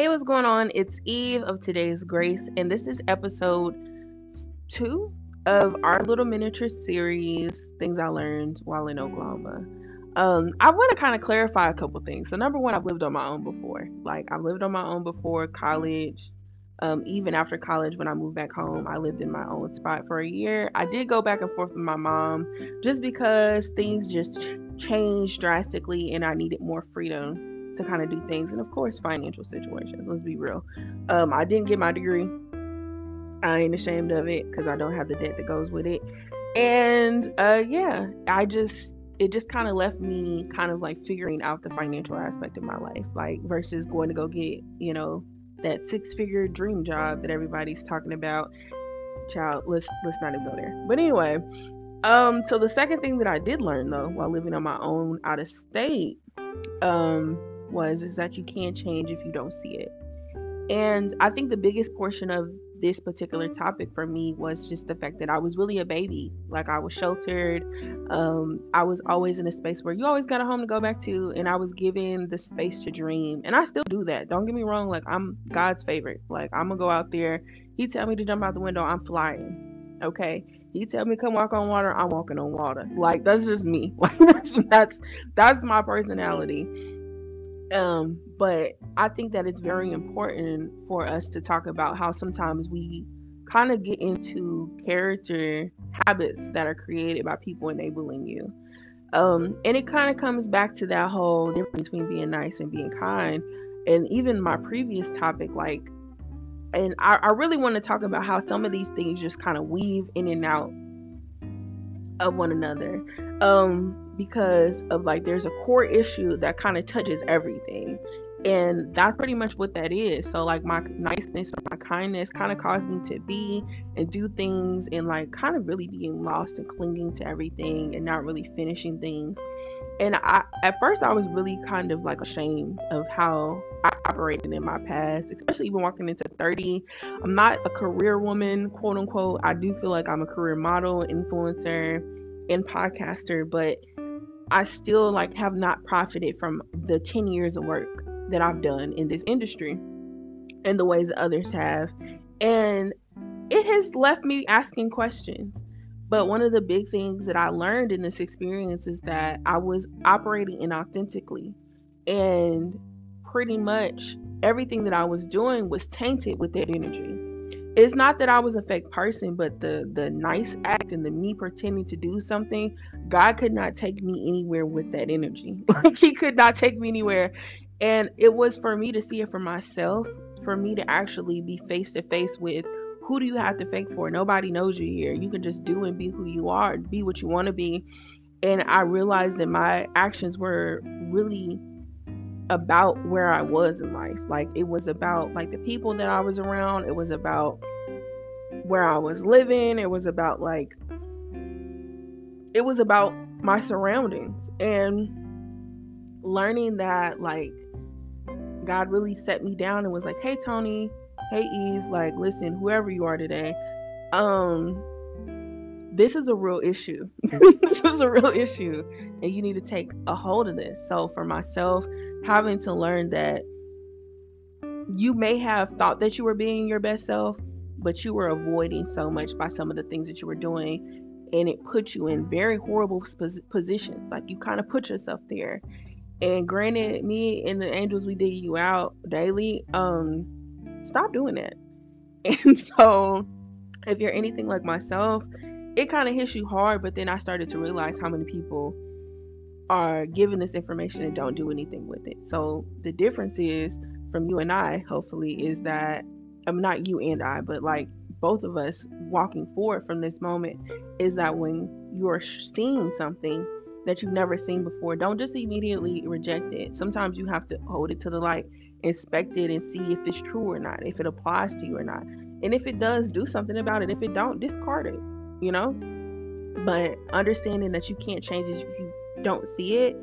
Hey, what's going on? It's Eve of Today's Grace, and this is episode two of our little miniature series, Things I Learned While in Oklahoma. Um, I want to kind of clarify a couple things. So, number one, I've lived on my own before. Like, I've lived on my own before college. Um, even after college, when I moved back home, I lived in my own spot for a year. I did go back and forth with my mom just because things just changed drastically and I needed more freedom to kind of do things, and of course, financial situations. Let's be real. Um, I didn't get my degree. I ain't ashamed of it because I don't have the debt that goes with it. And uh, yeah, I just it just kind of left me kind of like figuring out the financial aspect of my life, like versus going to go get you know that six figure dream job that everybody's talking about. Child, let's let's not even go there. But anyway, um, so the second thing that I did learn though while living on my own out of state, um, was is that you can't change if you don't see it. And I think the biggest portion of this particular topic for me was just the fact that I was really a baby. Like I was sheltered. Um, I was always in a space where you always got a home to go back to, and I was given the space to dream. And I still do that. Don't get me wrong. Like I'm God's favorite. Like I'm gonna go out there. He tell me to jump out the window. I'm flying. Okay. He tell me come walk on water. I'm walking on water. Like that's just me. Like that's that's that's my personality. Um, but I think that it's very important for us to talk about how sometimes we kind of get into character habits that are created by people enabling you. Um, and it kind of comes back to that whole difference between being nice and being kind. And even my previous topic, like, and I, I really want to talk about how some of these things just kind of weave in and out of one another. Um, because of like there's a core issue that kind of touches everything. And that's pretty much what that is. So like my niceness or my kindness kind of caused me to be and do things and like kind of really being lost and clinging to everything and not really finishing things. And i at first i was really kind of like ashamed of how i operated in my past especially even walking into 30 i'm not a career woman quote unquote. I do feel like i'm a career model influencer and podcaster but I still like have not profited from the 10 years of work that I've done in this industry and the ways that others have. And it has left me asking questions. But one of the big things that I learned in this experience is that I was operating inauthentically. And pretty much everything that I was doing was tainted with that energy it's not that I was a fake person, but the the nice act and the me pretending to do something, God could not take me anywhere with that energy. Like he could not take me anywhere. And it was for me to see it for myself, for me to actually be face to face with who do you have to fake for? Nobody knows you here. You can just do and be who you are, be what you want to be. And I realized that my actions were really about where I was in life. Like it was about like the people that I was around. It was about where I was living. It was about like it was about my surroundings and learning that like God really set me down and was like, "Hey Tony, hey Eve, like listen, whoever you are today, um this is a real issue. this is a real issue and you need to take a hold of this." So for myself, having to learn that you may have thought that you were being your best self, but you were avoiding so much by some of the things that you were doing. And it put you in very horrible positions. Like you kind of put yourself there. And granted, me and the angels, we dig you out daily. Um, stop doing that. And so, if you're anything like myself, it kind of hits you hard. But then I started to realize how many people are given this information and don't do anything with it. So the difference is from you and I, hopefully, is that I'm not you and I, but like both of us walking forward from this moment is that when you're seeing something that you've never seen before, don't just immediately reject it. Sometimes you have to hold it to the light, inspect it, and see if it's true or not, if it applies to you or not. And if it does, do something about it. If it don't, discard it, you know? But understanding that you can't change it if you don't see it.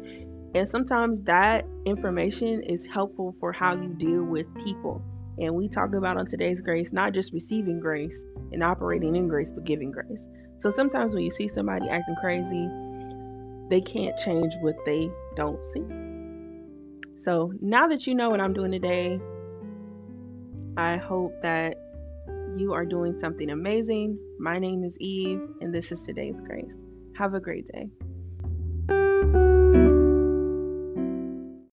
And sometimes that information is helpful for how you deal with people. And we talk about on today's grace, not just receiving grace and operating in grace, but giving grace. So sometimes when you see somebody acting crazy, they can't change what they don't see. So now that you know what I'm doing today, I hope that you are doing something amazing. My name is Eve, and this is today's grace. Have a great day. Thank you.